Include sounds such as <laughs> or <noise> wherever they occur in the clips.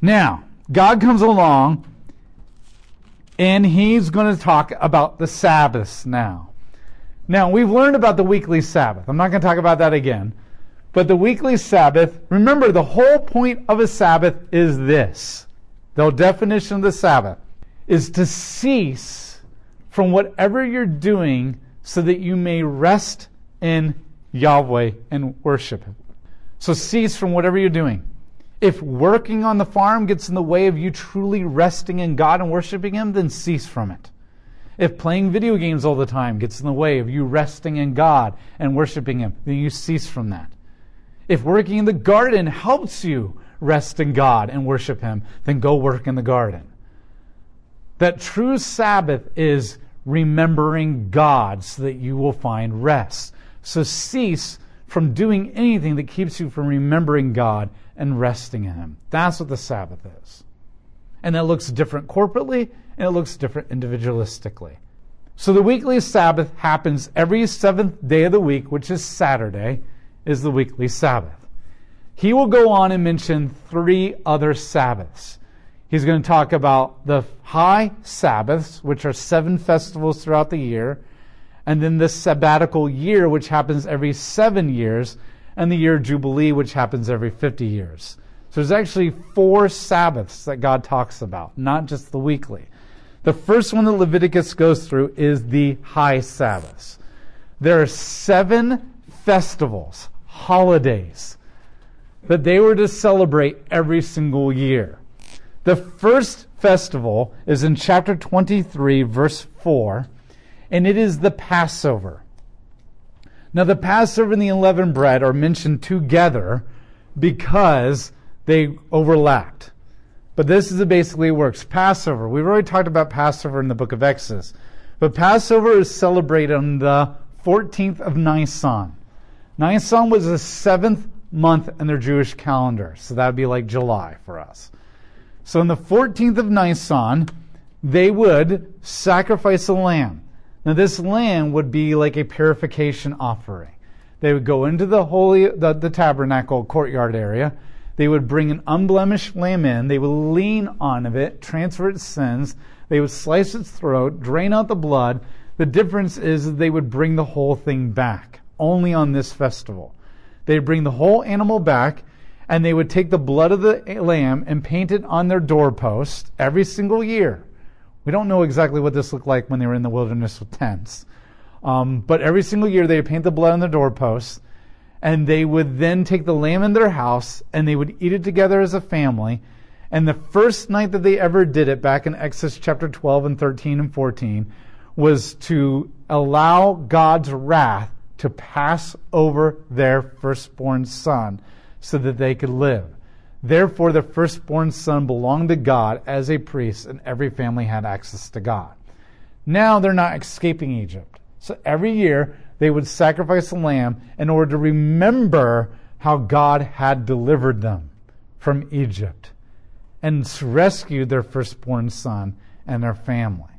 Now, God comes along and he's going to talk about the Sabbaths now. Now, we've learned about the weekly Sabbath. I'm not going to talk about that again. But the weekly Sabbath, remember, the whole point of a Sabbath is this. The definition of the Sabbath is to cease from whatever you're doing so that you may rest in Yahweh and worship Him. So cease from whatever you're doing. If working on the farm gets in the way of you truly resting in God and worshiping Him, then cease from it. If playing video games all the time gets in the way of you resting in God and worshiping Him, then you cease from that. If working in the garden helps you rest in God and worship Him, then go work in the garden. That true Sabbath is remembering God so that you will find rest. So cease from doing anything that keeps you from remembering God and resting in Him. That's what the Sabbath is. And it looks different corporately and it looks different individualistically. So the weekly Sabbath happens every seventh day of the week, which is Saturday, is the weekly Sabbath. He will go on and mention three other Sabbaths. He's going to talk about the high Sabbaths, which are seven festivals throughout the year, and then the sabbatical year, which happens every seven years, and the year Jubilee, which happens every 50 years. So there's actually four Sabbaths that God talks about, not just the weekly. The first one that Leviticus goes through is the high Sabbaths. There are seven festivals, holidays, that they were to celebrate every single year. The first festival is in chapter 23, verse 4, and it is the Passover. Now, the Passover and the unleavened bread are mentioned together because they overlapped. But this is basically works. Passover. We've already talked about Passover in the book of Exodus. But Passover is celebrated on the 14th of Nisan. Nisan was the seventh month in their Jewish calendar. So that would be like July for us. So on the 14th of Nisan, they would sacrifice a lamb. Now, this lamb would be like a purification offering. They would go into the holy, the, the tabernacle courtyard area. They would bring an unblemished lamb in. They would lean on of it, transfer its sins. They would slice its throat, drain out the blood. The difference is they would bring the whole thing back only on this festival. They'd bring the whole animal back and they would take the blood of the lamb and paint it on their doorpost every single year. We don't know exactly what this looked like when they were in the wilderness with tents. Um, but every single year they would paint the blood on the doorposts, and they would then take the lamb in their house and they would eat it together as a family. And the first night that they ever did it, back in Exodus chapter 12 and 13 and 14, was to allow God's wrath to pass over their firstborn son so that they could live. Therefore, the firstborn son belonged to God as a priest, and every family had access to God. Now they're not escaping Egypt. So every year they would sacrifice a lamb in order to remember how God had delivered them from Egypt and rescued their firstborn son and their family.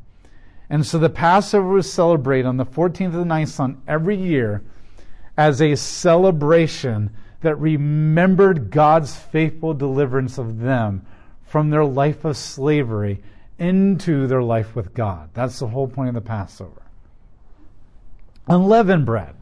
And so the Passover was celebrated on the 14th of the Nisan every year as a celebration that remembered God's faithful deliverance of them from their life of slavery into their life with God. That's the whole point of the Passover. Unleavened bread.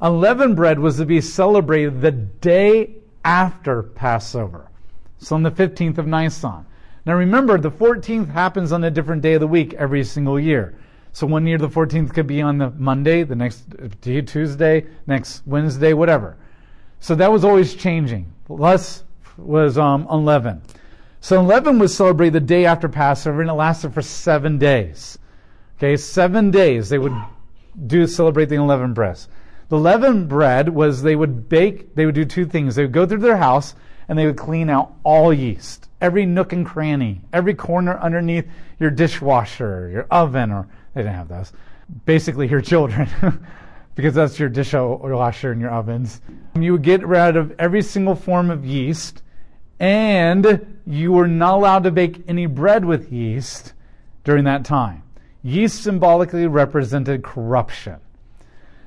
Unleavened bread was to be celebrated the day after Passover. So on the 15th of Nisan. Now remember, the 14th happens on a different day of the week every single year. So one year the 14th could be on the Monday, the next uh, Tuesday, next Wednesday, whatever. So that was always changing. Less was um, unleavened. So unleavened was celebrated the day after Passover, and it lasted for seven days. Okay, seven days they would do celebrate the unleavened bread. The leavened bread was they would bake. They would do two things. They would go through their house and they would clean out all yeast, every nook and cranny, every corner underneath your dishwasher, your oven, or they didn't have those. Basically, your children. <laughs> because that's your dishwasher and your ovens. You would get rid of every single form of yeast, and you were not allowed to bake any bread with yeast during that time. Yeast symbolically represented corruption.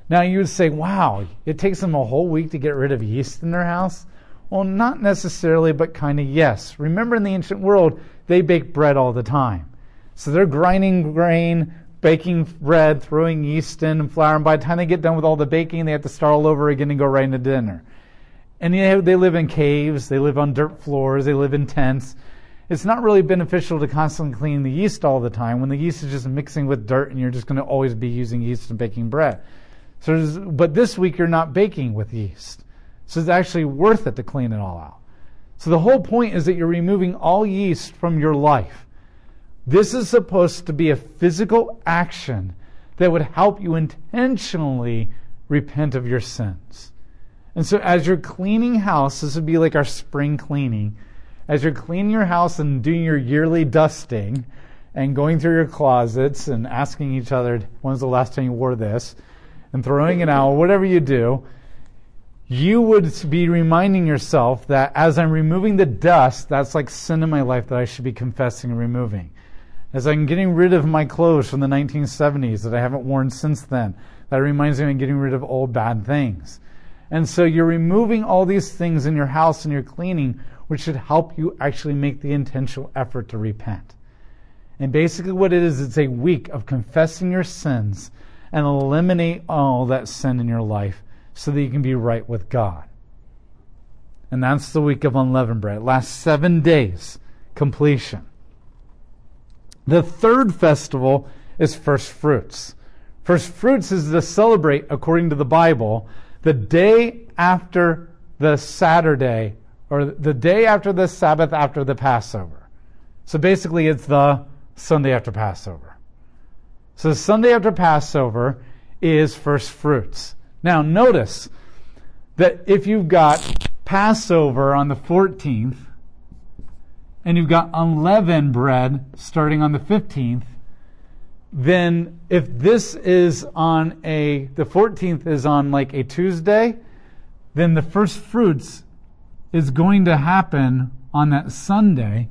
Now you would say, wow, it takes them a whole week to get rid of yeast in their house. Well, not necessarily, but kind of yes. Remember, in the ancient world, they baked bread all the time. So they're grinding grain, baking bread, throwing yeast in and flour, and by the time they get done with all the baking, they have to start all over again and go right into dinner. And they live in caves, they live on dirt floors, they live in tents. It's not really beneficial to constantly clean the yeast all the time when the yeast is just mixing with dirt and you're just going to always be using yeast and baking bread. So, but this week you're not baking with yeast. So it's actually worth it to clean it all out. So the whole point is that you're removing all yeast from your life. This is supposed to be a physical action that would help you intentionally repent of your sins. And so as you're cleaning house, this would be like our spring cleaning. As you're cleaning your house and doing your yearly dusting and going through your closets and asking each other, when's the last time you wore this? And throwing it out, whatever you do, you would be reminding yourself that as I'm removing the dust, that's like sin in my life that I should be confessing and removing. As I'm getting rid of my clothes from the 1970s that I haven't worn since then, that reminds me I'm getting rid of old bad things. And so you're removing all these things in your house and you're cleaning, which should help you actually make the intentional effort to repent. And basically, what it is, it's a week of confessing your sins and eliminate all that sin in your life so that you can be right with God. And that's the week of unleavened bread. It lasts seven days, completion. The third festival is first fruits. First fruits is to celebrate, according to the Bible, the day after the Saturday, or the day after the Sabbath after the Passover. So basically, it's the Sunday after Passover. So Sunday after Passover is first fruits. Now, notice that if you've got Passover on the 14th, and you've got unleavened bread starting on the 15th, then if this is on a, the 14th is on like a Tuesday, then the first fruits is going to happen on that Sunday.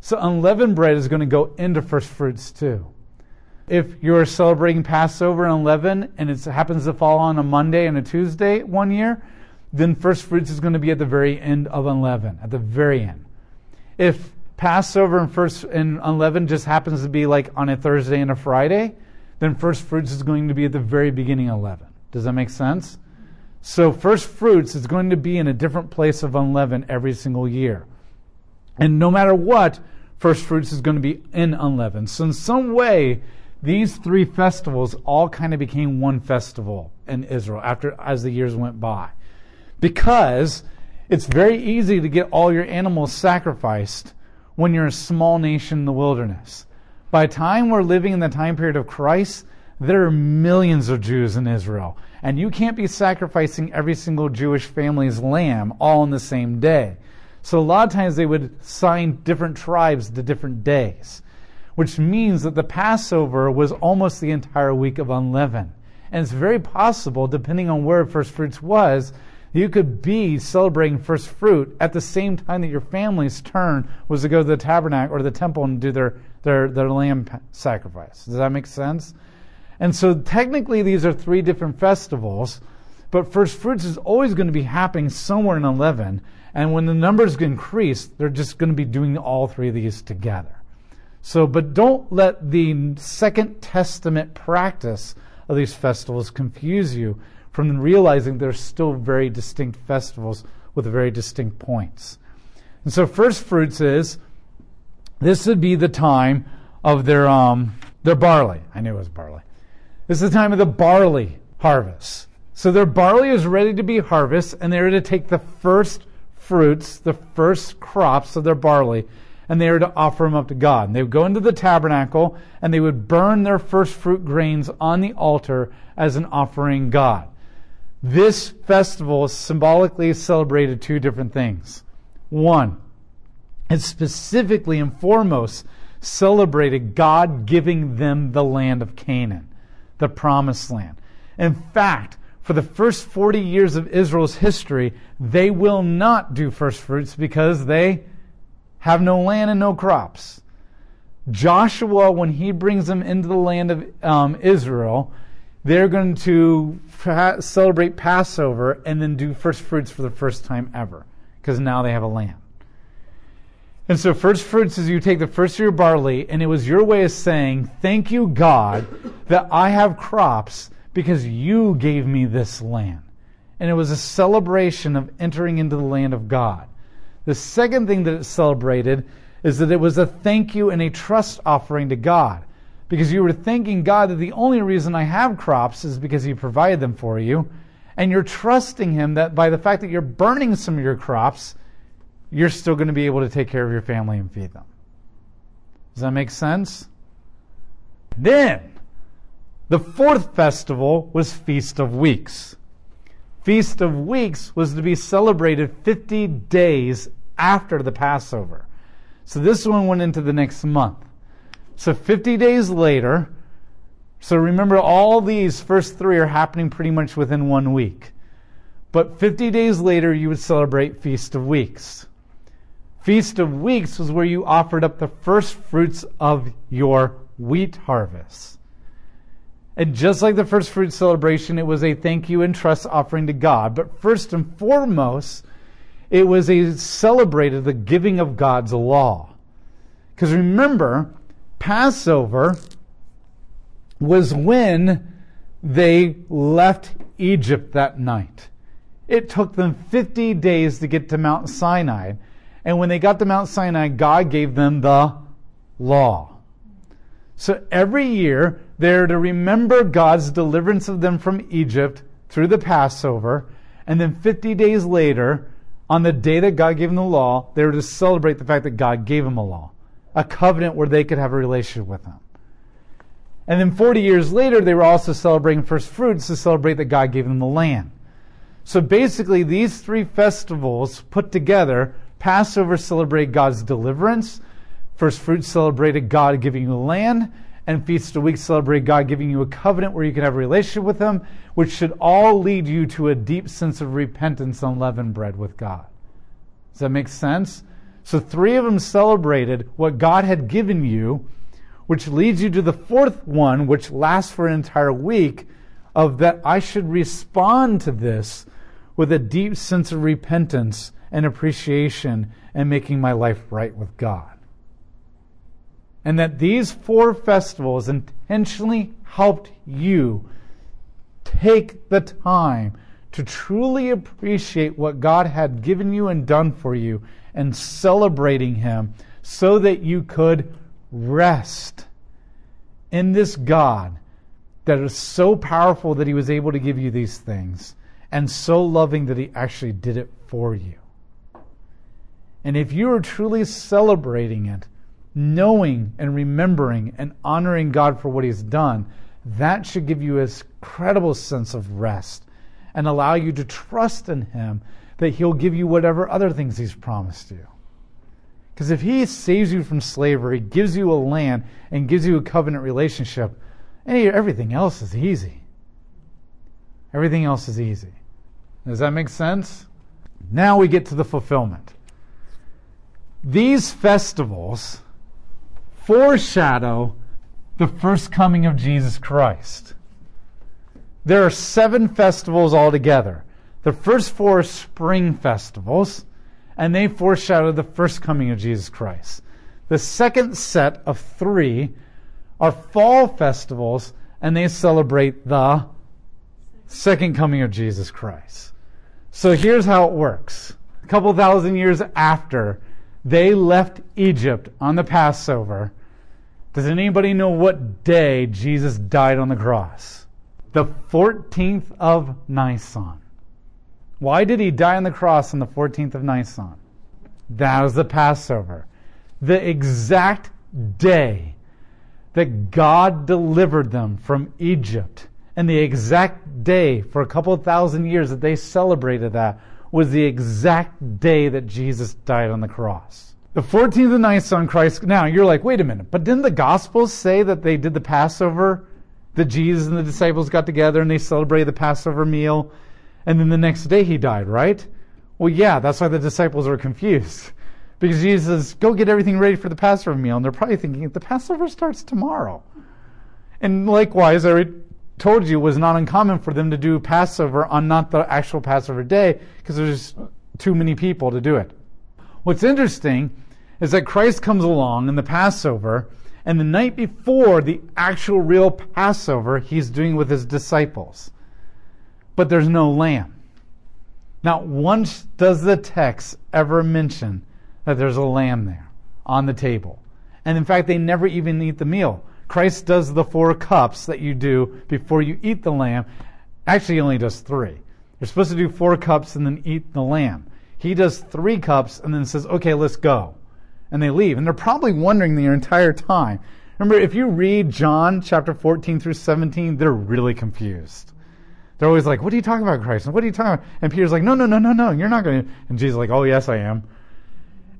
So unleavened bread is going to go into first fruits too if you're celebrating Passover and unleavened and it happens to fall on a Monday and a Tuesday one year, then first fruits is going to be at the very end of unleavened, at the very end. If Passover and first and unleavened just happens to be like on a Thursday and a Friday, then first fruits is going to be at the very beginning of unleavened. Does that make sense? So first fruits is going to be in a different place of unleavened every single year. And no matter what, first fruits is going to be in unleavened. So in some way, these three festivals all kind of became one festival in Israel after as the years went by. Because it's very easy to get all your animals sacrificed when you're a small nation in the wilderness. By the time we're living in the time period of Christ, there are millions of Jews in Israel. And you can't be sacrificing every single Jewish family's lamb all on the same day. So a lot of times they would assign different tribes to different days which means that the Passover was almost the entire week of unleavened. And it's very possible, depending on where first fruits was, you could be celebrating first fruit at the same time that your family's turn was to go to the tabernacle or the temple and do their, their, their lamb sacrifice. Does that make sense? And so technically these are three different festivals, but first fruits is always going to be happening somewhere in unleavened. And when the numbers increase, they're just going to be doing all three of these together. So, but don't let the Second Testament practice of these festivals confuse you from realizing they're still very distinct festivals with very distinct points. And so, first fruits is this would be the time of their um, their barley. I knew it was barley. This is the time of the barley harvest. So their barley is ready to be harvested, and they're to take the first fruits, the first crops of their barley, and they were to offer them up to God. And they would go into the tabernacle and they would burn their first fruit grains on the altar as an offering God. This festival symbolically celebrated two different things. One, it specifically and foremost celebrated God giving them the land of Canaan, the promised land. In fact, for the first 40 years of Israel's history, they will not do first fruits because they have no land and no crops. Joshua, when he brings them into the land of um, Israel, they're going to celebrate Passover and then do first fruits for the first time ever. because now they have a land. And so, first fruits is you take the first of your barley, and it was your way of saying, Thank you, God, that I have crops because you gave me this land. And it was a celebration of entering into the land of God. The second thing that it celebrated is that it was a thank you and a trust offering to God. Because you were thanking God that the only reason I have crops is because He provided them for you. And you're trusting Him that by the fact that you're burning some of your crops, you're still going to be able to take care of your family and feed them. Does that make sense? Then, the fourth festival was Feast of Weeks. Feast of Weeks was to be celebrated 50 days after the Passover. So this one went into the next month. So 50 days later, so remember all these first three are happening pretty much within one week. But 50 days later, you would celebrate Feast of Weeks. Feast of Weeks was where you offered up the first fruits of your wheat harvest. And just like the first fruit celebration, it was a thank you and trust offering to God. But first and foremost, it was a celebrated the giving of God's law. Because remember, Passover was when they left Egypt that night. It took them 50 days to get to Mount Sinai. And when they got to Mount Sinai, God gave them the law. So every year, they're to remember God's deliverance of them from Egypt through the Passover. And then 50 days later, on the day that God gave them the law, they were to celebrate the fact that God gave them a law, a covenant where they could have a relationship with Him. And then 40 years later, they were also celebrating first fruits to celebrate that God gave them the land. So basically, these three festivals put together Passover celebrated God's deliverance. First fruits celebrated God giving you the land. And Feast of Weeks celebrate God giving you a covenant where you can have a relationship with Him, which should all lead you to a deep sense of repentance on leavened bread with God. Does that make sense? So, three of them celebrated what God had given you, which leads you to the fourth one, which lasts for an entire week, of that I should respond to this with a deep sense of repentance and appreciation and making my life right with God. And that these four festivals intentionally helped you take the time to truly appreciate what God had given you and done for you and celebrating Him so that you could rest in this God that is so powerful that He was able to give you these things and so loving that He actually did it for you. And if you are truly celebrating it, knowing and remembering and honoring God for what He's done, that should give you a credible sense of rest and allow you to trust in Him that He'll give you whatever other things He's promised you. Because if He saves you from slavery, gives you a land, and gives you a covenant relationship, everything else is easy. Everything else is easy. Does that make sense? Now we get to the fulfillment. These festivals foreshadow the first coming of Jesus Christ. There are seven festivals altogether. The first four spring festivals, and they foreshadow the first coming of Jesus Christ. The second set of three are fall festivals, and they celebrate the second coming of Jesus Christ. So here's how it works. A couple thousand years after they left Egypt on the Passover. Does anybody know what day Jesus died on the cross? The 14th of Nisan. Why did he die on the cross on the 14th of Nisan? That was the Passover. The exact day that God delivered them from Egypt, and the exact day for a couple of thousand years that they celebrated that was the exact day that Jesus died on the cross. The 14th of Nisan, Christ. Now, you're like, wait a minute, but didn't the Gospels say that they did the Passover? That Jesus and the disciples got together and they celebrated the Passover meal, and then the next day he died, right? Well, yeah, that's why the disciples are confused. Because Jesus says, go get everything ready for the Passover meal. And they're probably thinking, the Passover starts tomorrow. And likewise, I told you it was not uncommon for them to do Passover on not the actual Passover day, because there's too many people to do it. What's interesting is that Christ comes along in the Passover, and the night before the actual real Passover, he's doing with his disciples. But there's no lamb. Not once does the text ever mention that there's a lamb there on the table. And in fact, they never even eat the meal. Christ does the four cups that you do before you eat the lamb. Actually, he only does three. You're supposed to do four cups and then eat the lamb. He does three cups and then says, okay, let's go. And they leave. And they're probably wondering the entire time. Remember, if you read John chapter 14 through 17, they're really confused. They're always like, what are you talking about, Christ? And what are you talking about? And Peter's like, no, no, no, no, no, you're not going to. And Jesus is like, oh, yes, I am.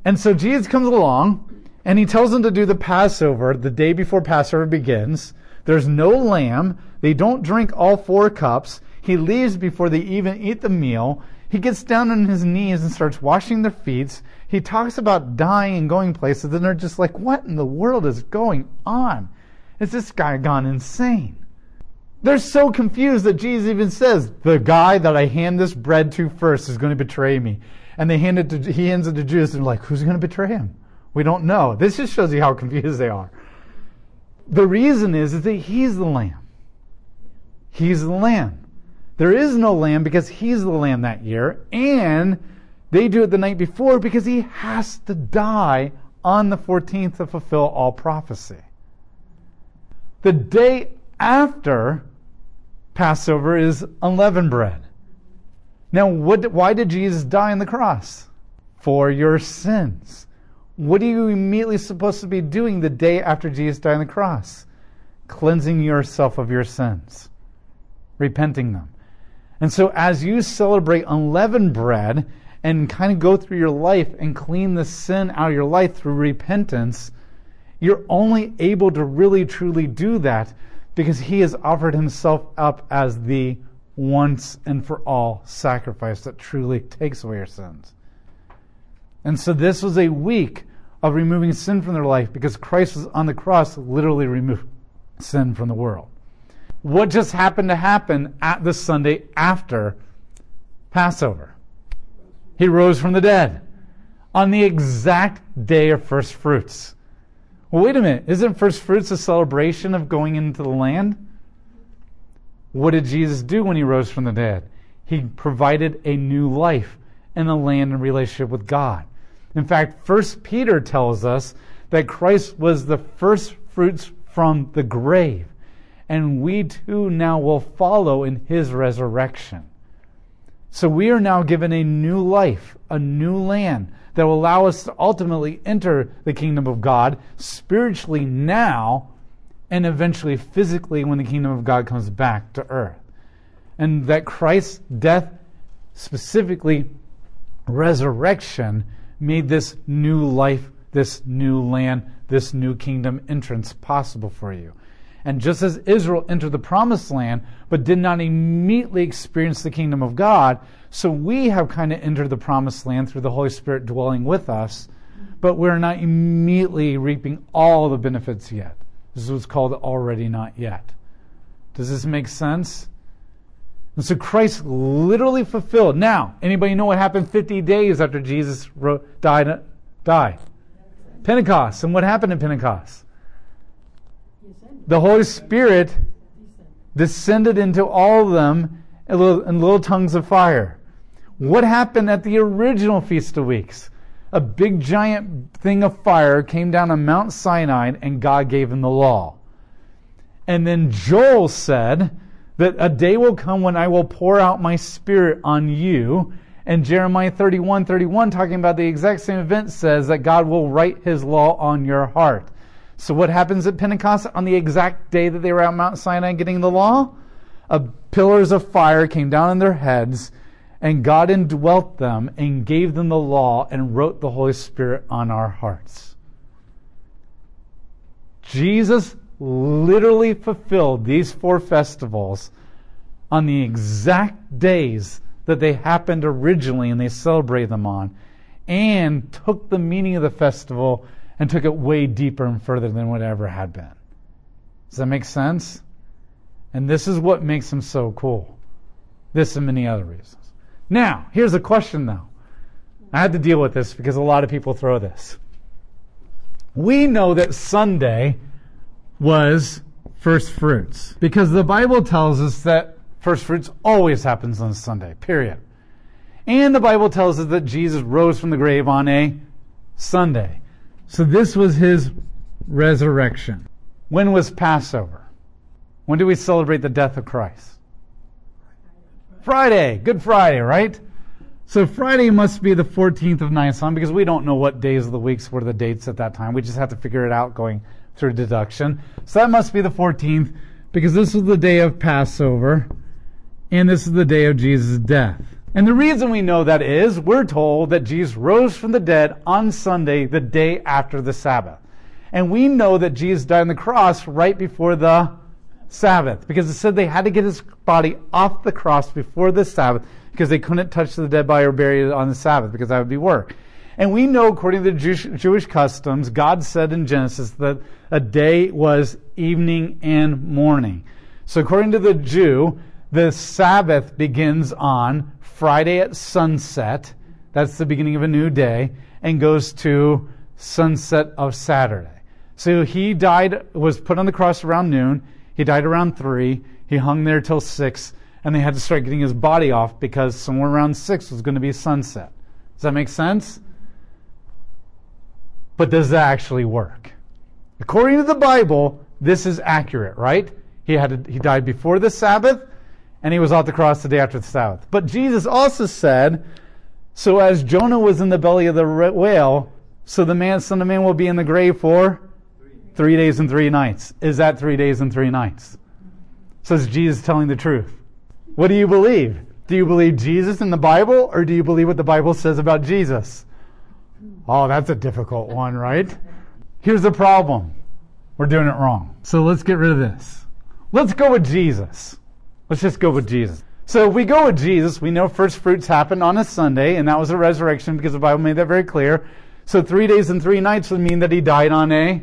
And so Jesus comes along and he tells them to do the Passover the day before Passover begins. There's no lamb. They don't drink all four cups. He leaves before they even eat the meal. He gets down on his knees and starts washing their feet. He talks about dying and going places, and they're just like, what in the world is going on? Is this guy gone insane? They're so confused that Jesus even says, the guy that I hand this bread to first is going to betray me. And they hand it to, he hands it to Judas and they're like, who's going to betray him? We don't know. This just shows you how confused they are. The reason is, is that he's the lamb. He's the lamb. There is no lamb because he's the lamb that year, and they do it the night before because he has to die on the 14th to fulfill all prophecy. The day after Passover is unleavened bread. Now, what, why did Jesus die on the cross? For your sins. What are you immediately supposed to be doing the day after Jesus died on the cross? Cleansing yourself of your sins, repenting them. And so, as you celebrate unleavened bread and kind of go through your life and clean the sin out of your life through repentance, you're only able to really truly do that because He has offered Himself up as the once and for all sacrifice that truly takes away your sins. And so, this was a week of removing sin from their life because Christ was on the cross literally removed sin from the world. What just happened to happen at the Sunday after Passover? He rose from the dead on the exact day of first fruits. Well, wait a minute. Isn't first fruits a celebration of going into the land? What did Jesus do when he rose from the dead? He provided a new life and a land and relationship with God. In fact, First Peter tells us that Christ was the first fruits from the grave, and we too now will follow in his resurrection. So we are now given a new life, a new land that will allow us to ultimately enter the kingdom of God spiritually now and eventually physically when the kingdom of God comes back to earth. And that Christ's death, specifically resurrection, made this new life, this new land, this new kingdom entrance possible for you. And just as Israel entered the promised land, but did not immediately experience the kingdom of God, so we have kind of entered the promised land through the Holy Spirit dwelling with us, but we're not immediately reaping all the benefits yet. This is what's called already not yet. Does this make sense? And so Christ literally fulfilled. Now, anybody know what happened 50 days after Jesus died? Uh, died? Pentecost. And what happened in Pentecost? The Holy Spirit descended into all of them in little, in little tongues of fire. What happened at the original Feast of Weeks? A big giant thing of fire came down on Mount Sinai and God gave him the law. And then Joel said, that a day will come when I will pour out my spirit on you. And Jeremiah 31 31, talking about the exact same event, says that God will write his law on your heart. So, what happens at Pentecost on the exact day that they were at Mount Sinai getting the law? A pillars of fire came down on their heads, and God indwelt them and gave them the law and wrote the Holy Spirit on our hearts. Jesus literally fulfilled these four festivals on the exact days that they happened originally and they celebrate them on, and took the meaning of the festival and took it way deeper and further than whatever had been. Does that make sense? And this is what makes him so cool. This and many other reasons. Now, here's a question though. I had to deal with this because a lot of people throw this. We know that Sunday was first fruits because the Bible tells us that first fruits always happens on Sunday, period. And the Bible tells us that Jesus rose from the grave on a Sunday. So this was his resurrection. When was Passover? When do we celebrate the death of Christ? Friday. Good Friday, right? So Friday must be the 14th of Nisan because we don't know what days of the weeks were the dates at that time. We just have to figure it out going through deduction. So that must be the 14th because this is the day of Passover and this is the day of Jesus' death. And the reason we know that is we're told that Jesus rose from the dead on Sunday, the day after the Sabbath. And we know that Jesus died on the cross right before the Sabbath because it said they had to get his body off the cross before the Sabbath because they couldn't touch the dead body or bury it on the Sabbath because that would be work. And we know, according to the Jewish, Jewish customs, God said in Genesis that a day was evening and morning. So, according to the Jew, the Sabbath begins on Friday at sunset. That's the beginning of a new day, and goes to sunset of Saturday. So he died, was put on the cross around noon. He died around three. He hung there till six, and they had to start getting his body off because somewhere around six was going to be sunset. Does that make sense? But does that actually work? According to the Bible, this is accurate, right? He had he died before the Sabbath and he was off the cross the day after the Sabbath. But Jesus also said, So as Jonah was in the belly of the whale, so the man, Son of Man will be in the grave for three days and three nights. Is that three days and three nights? So is Jesus telling the truth? What do you believe? Do you believe Jesus in the Bible, or do you believe what the Bible says about Jesus? Oh, that's a difficult one, right? Here's the problem. We're doing it wrong. So let's get rid of this. Let's go with Jesus. Let's just go with Jesus. So if we go with Jesus, we know first fruits happened on a Sunday, and that was a resurrection because the Bible made that very clear. So three days and three nights would mean that he died on a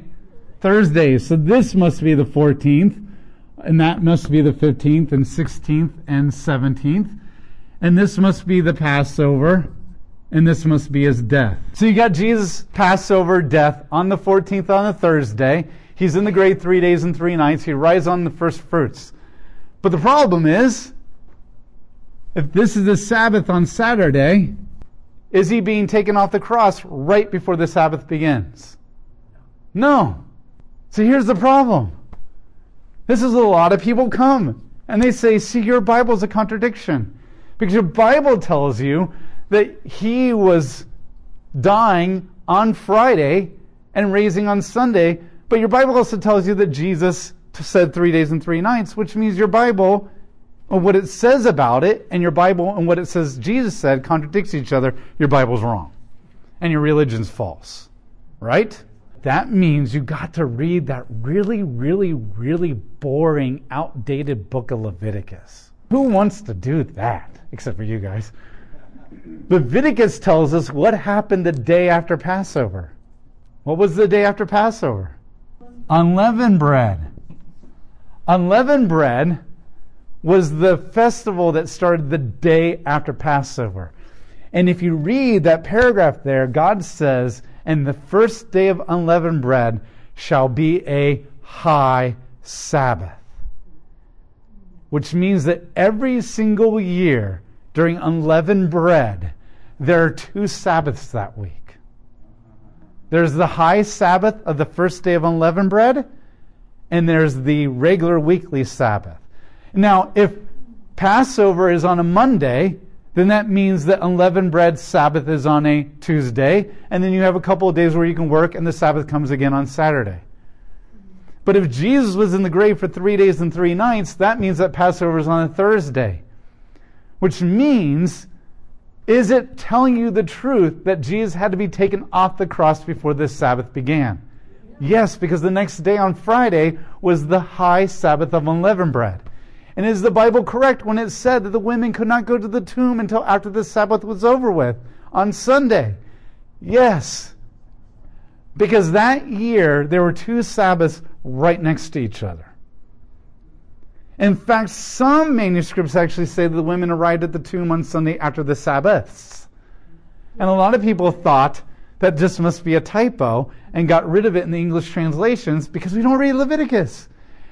Thursday. So this must be the 14th, and that must be the 15th and 16th and 17th. And this must be the Passover, and this must be his death. So you got Jesus' Passover death on the 14th on a Thursday. He's in the grave three days and three nights. He rises on the first fruits. But the problem is, if this is the Sabbath on Saturday, is he being taken off the cross right before the Sabbath begins? No. So here's the problem. This is a lot of people come and they say, see, your Bible is a contradiction. Because your Bible tells you that he was dying on Friday and raising on Sunday, but your Bible also tells you that Jesus said three days and three nights, which means your Bible, or what it says about it, and your Bible and what it says Jesus said contradicts each other. Your Bible's wrong. And your religion's false. Right? That means you got to read that really, really, really boring, outdated book of Leviticus. Who wants to do that? Except for you guys. Leviticus tells us what happened the day after Passover. What was the day after Passover? Unleavened bread. Unleavened bread was the festival that started the day after Passover. And if you read that paragraph there, God says, and the first day of unleavened bread shall be a high Sabbath. Which means that every single year during unleavened bread, there are two Sabbaths that week. There's the high Sabbath of the first day of unleavened bread, and there's the regular weekly Sabbath. Now, if Passover is on a Monday, then that means that unleavened bread Sabbath is on a Tuesday, and then you have a couple of days where you can work, and the Sabbath comes again on Saturday. But if Jesus was in the grave for three days and three nights, that means that Passover is on a Thursday. Which means, is it telling you the truth that Jesus had to be taken off the cross before this Sabbath began? Yes, because the next day on Friday was the high Sabbath of unleavened bread. And is the Bible correct when it said that the women could not go to the tomb until after the Sabbath was over with on Sunday? Yes. Because that year there were two Sabbaths right next to each other. In fact, some manuscripts actually say that the women arrived at the tomb on Sunday after the Sabbaths. And a lot of people thought that just must be a typo and got rid of it in the English translations because we don't read Leviticus.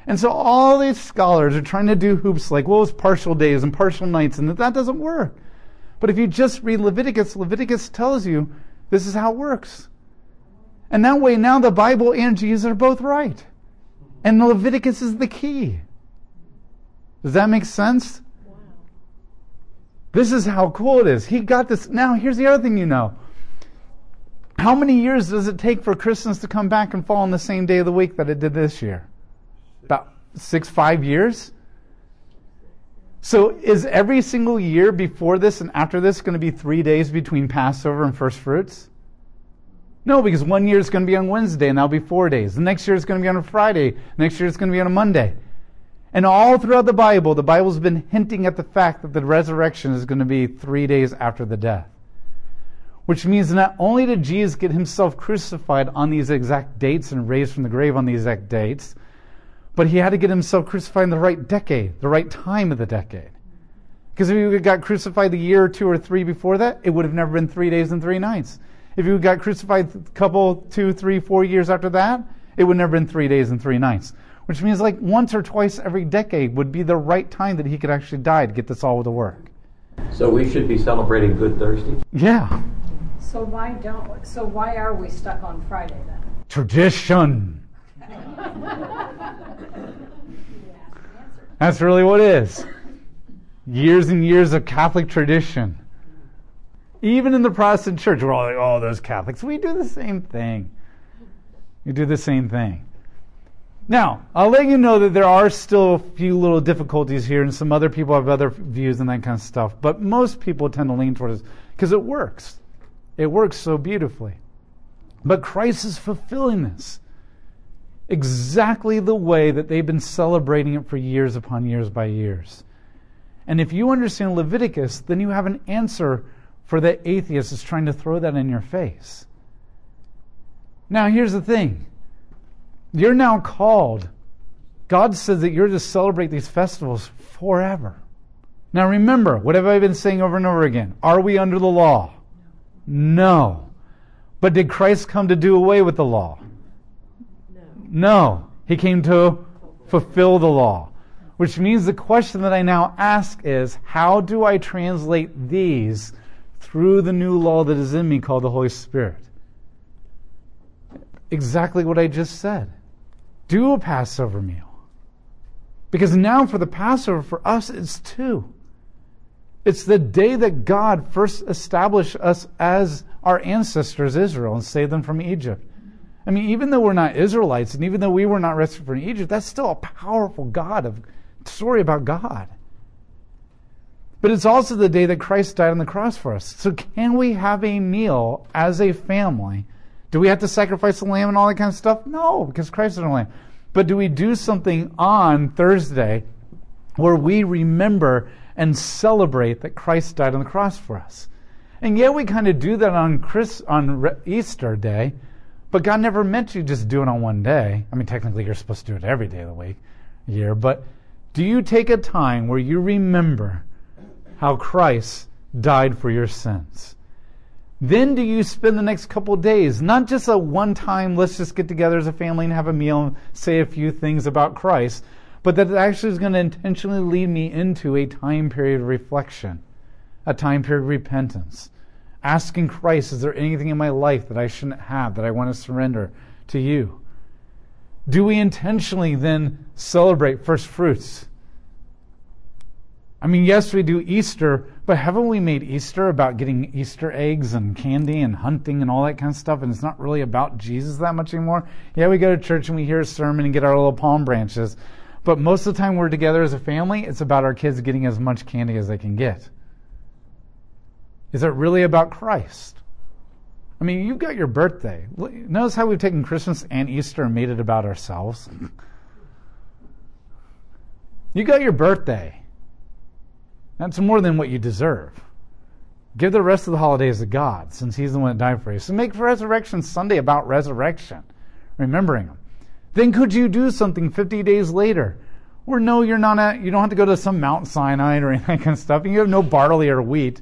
And so all these scholars are trying to do hoops like, well, it's partial days and partial nights, and that doesn't work. But if you just read Leviticus, Leviticus tells you this is how it works. And that way, now the Bible and Jesus are both right. And Leviticus is the key. Does that make sense? This is how cool it is. He got this. Now, here's the other thing you know. How many years does it take for Christmas to come back and fall on the same day of the week that it did this year? Six, five years? So is every single year before this and after this going to be three days between Passover and first fruits? No, because one year is going to be on Wednesday and that'll be four days. The next year is going to be on a Friday. Next year is going to be on a Monday. And all throughout the Bible, the Bible's been hinting at the fact that the resurrection is going to be three days after the death. Which means not only did Jesus get himself crucified on these exact dates and raised from the grave on these exact dates, but he had to get himself crucified in the right decade, the right time of the decade. Because if he got crucified a year or two or three before that, it would have never been three days and three nights. If he got crucified a couple, two, three, four years after that, it would never been three days and three nights which means like once or twice every decade would be the right time that he could actually die to get this all to work. So we should be celebrating Good Thursday? Yeah. So why don't so why are we stuck on Friday then? Tradition. That's really what it is. Years and years of Catholic tradition. Even in the Protestant church, we're all like, oh, those Catholics. We do the same thing. We do the same thing. Now, I'll let you know that there are still a few little difficulties here, and some other people have other views and that kind of stuff. But most people tend to lean towards because it works. It works so beautifully. But Christ is fulfilling this exactly the way that they've been celebrating it for years upon years by years. And if you understand Leviticus, then you have an answer for the atheist that's trying to throw that in your face. Now, here's the thing you're now called. God says that you're to celebrate these festivals forever. Now remember, what have I been saying over and over again? Are we under the law? No. But did Christ come to do away with the law? No. He came to fulfill the law. Which means the question that I now ask is how do I translate these through the new law that is in me called the Holy Spirit? Exactly what I just said do a Passover meal. Because now for the Passover, for us, it's two. It's the day that God first established us as our ancestors, Israel, and saved them from Egypt. I mean, even though we're not Israelites, and even though we were not rescued from Egypt, that's still a powerful God of story about God. But it's also the day that Christ died on the cross for us. So can we have a meal as a family do we have to sacrifice the lamb and all that kind of stuff? No, because Christ is our lamb. But do we do something on Thursday where we remember and celebrate that Christ died on the cross for us? And yet we kind of do that on Chris on Easter Day, but God never meant you just do it on one day. I mean, technically, you're supposed to do it every day of the week, year. But do you take a time where you remember how Christ died for your sins? Then do you spend the next couple days, not just a one time, let's just get together as a family and have a meal and say a few things about Christ, but that actually is going to intentionally lead me into a time period of reflection, a time period of repentance. Asking Christ, is there anything in my life that I shouldn't have, that I want to surrender to you? Do we intentionally then celebrate first fruits? I mean, yes, we do Easter, but haven't we made Easter about getting Easter eggs and candy and hunting and all that kind of stuff? And it's not really about Jesus that much anymore. Yeah, we go to church and we hear a sermon and get our little palm branches. But most of the time we're together as a family, it's about our kids getting as much candy as they can get. Is it really about Christ? I mean, you've got your birthday. Notice how we've taken Christmas and Easter and made it about ourselves. you got your birthday. That's more than what you deserve. Give the rest of the holidays to God, since He's the one that died for you. So make Resurrection Sunday about resurrection, remembering Him. Then could you do something 50 days later? Or no, you're not at, you don't have to go to some Mount Sinai or <laughs> any kind of stuff. and You have no barley or wheat.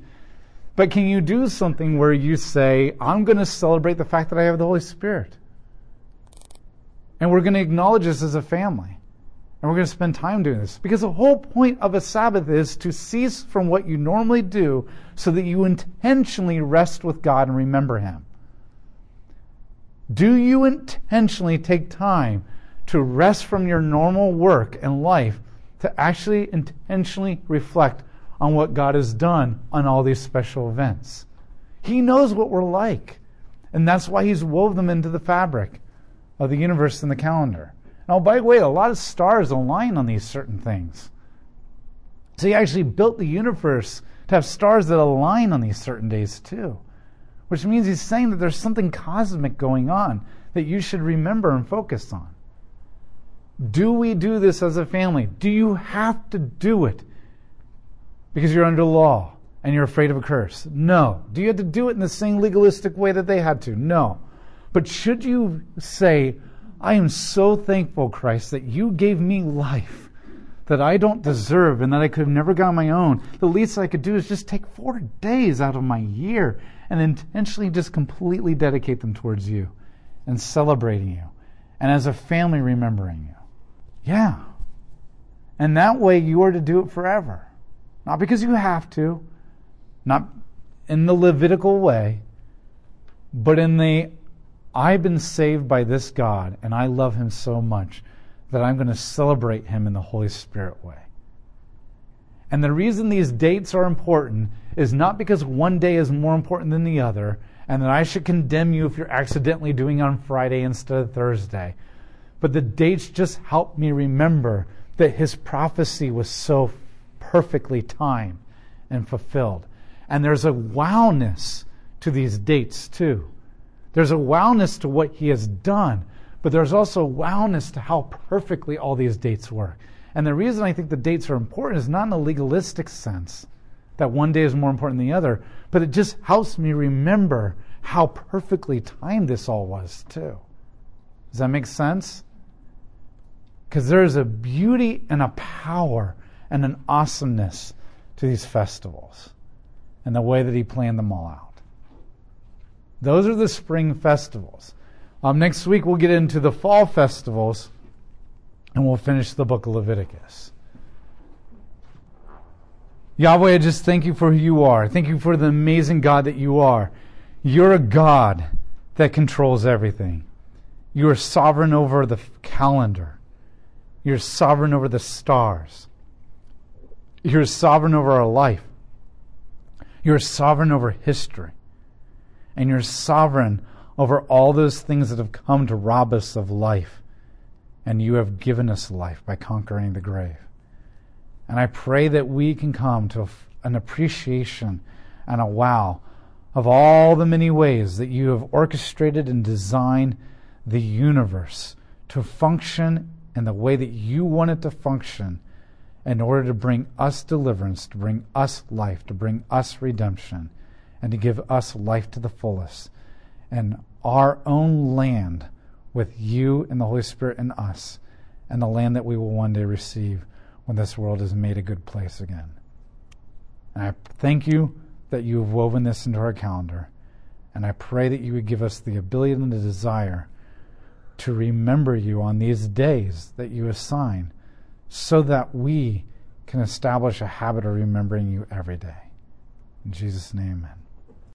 But can you do something where you say, I'm going to celebrate the fact that I have the Holy Spirit? And we're going to acknowledge this as a family. And we're going to spend time doing this. Because the whole point of a Sabbath is to cease from what you normally do so that you intentionally rest with God and remember Him. Do you intentionally take time to rest from your normal work and life to actually intentionally reflect on what God has done on all these special events? He knows what we're like. And that's why He's wove them into the fabric of the universe and the calendar. Now, by the way, a lot of stars align on these certain things. So he actually built the universe to have stars that align on these certain days too. Which means he's saying that there's something cosmic going on that you should remember and focus on. Do we do this as a family? Do you have to do it because you're under law and you're afraid of a curse? No. Do you have to do it in the same legalistic way that they had to? No. But should you say, I am so thankful, Christ, that you gave me life that I don't deserve and that I could have never got on my own. The least I could do is just take four days out of my year and intentionally just completely dedicate them towards you and celebrating you and as a family remembering you. Yeah. And that way you are to do it forever. Not because you have to, not in the Levitical way, but in the I've been saved by this God, and I love him so much that I'm going to celebrate him in the Holy Spirit way. And the reason these dates are important is not because one day is more important than the other, and that I should condemn you if you're accidentally doing on Friday instead of Thursday. But the dates just help me remember that his prophecy was so perfectly timed and fulfilled. And there's a wowness to these dates, too. There's a wowness to what he has done, but there's also wowness to how perfectly all these dates work. And the reason I think the dates are important is not in a legalistic sense that one day is more important than the other, but it just helps me remember how perfectly timed this all was, too. Does that make sense? Because there is a beauty and a power and an awesomeness to these festivals and the way that he planned them all out. Those are the spring festivals. Um, next week, we'll get into the fall festivals and we'll finish the book of Leviticus. Yahweh, I just thank you for who you are. Thank you for the amazing God that you are. You're a God that controls everything. You are sovereign over the calendar. You're sovereign over the stars. You're sovereign over our life. You're sovereign over history and you're sovereign over all those things that have come to rob us of life. And you have given us life by conquering the grave. And I pray that we can come to an appreciation and a wow of all the many ways that you have orchestrated and designed the universe to function in the way that you want it to function in order to bring us deliverance, to bring us life, to bring us redemption and to give us life to the fullest and our own land with you and the Holy Spirit in us and the land that we will one day receive when this world is made a good place again. And I thank you that you have woven this into our calendar. And I pray that you would give us the ability and the desire to remember you on these days that you assign so that we can establish a habit of remembering you every day. In Jesus' name, amen.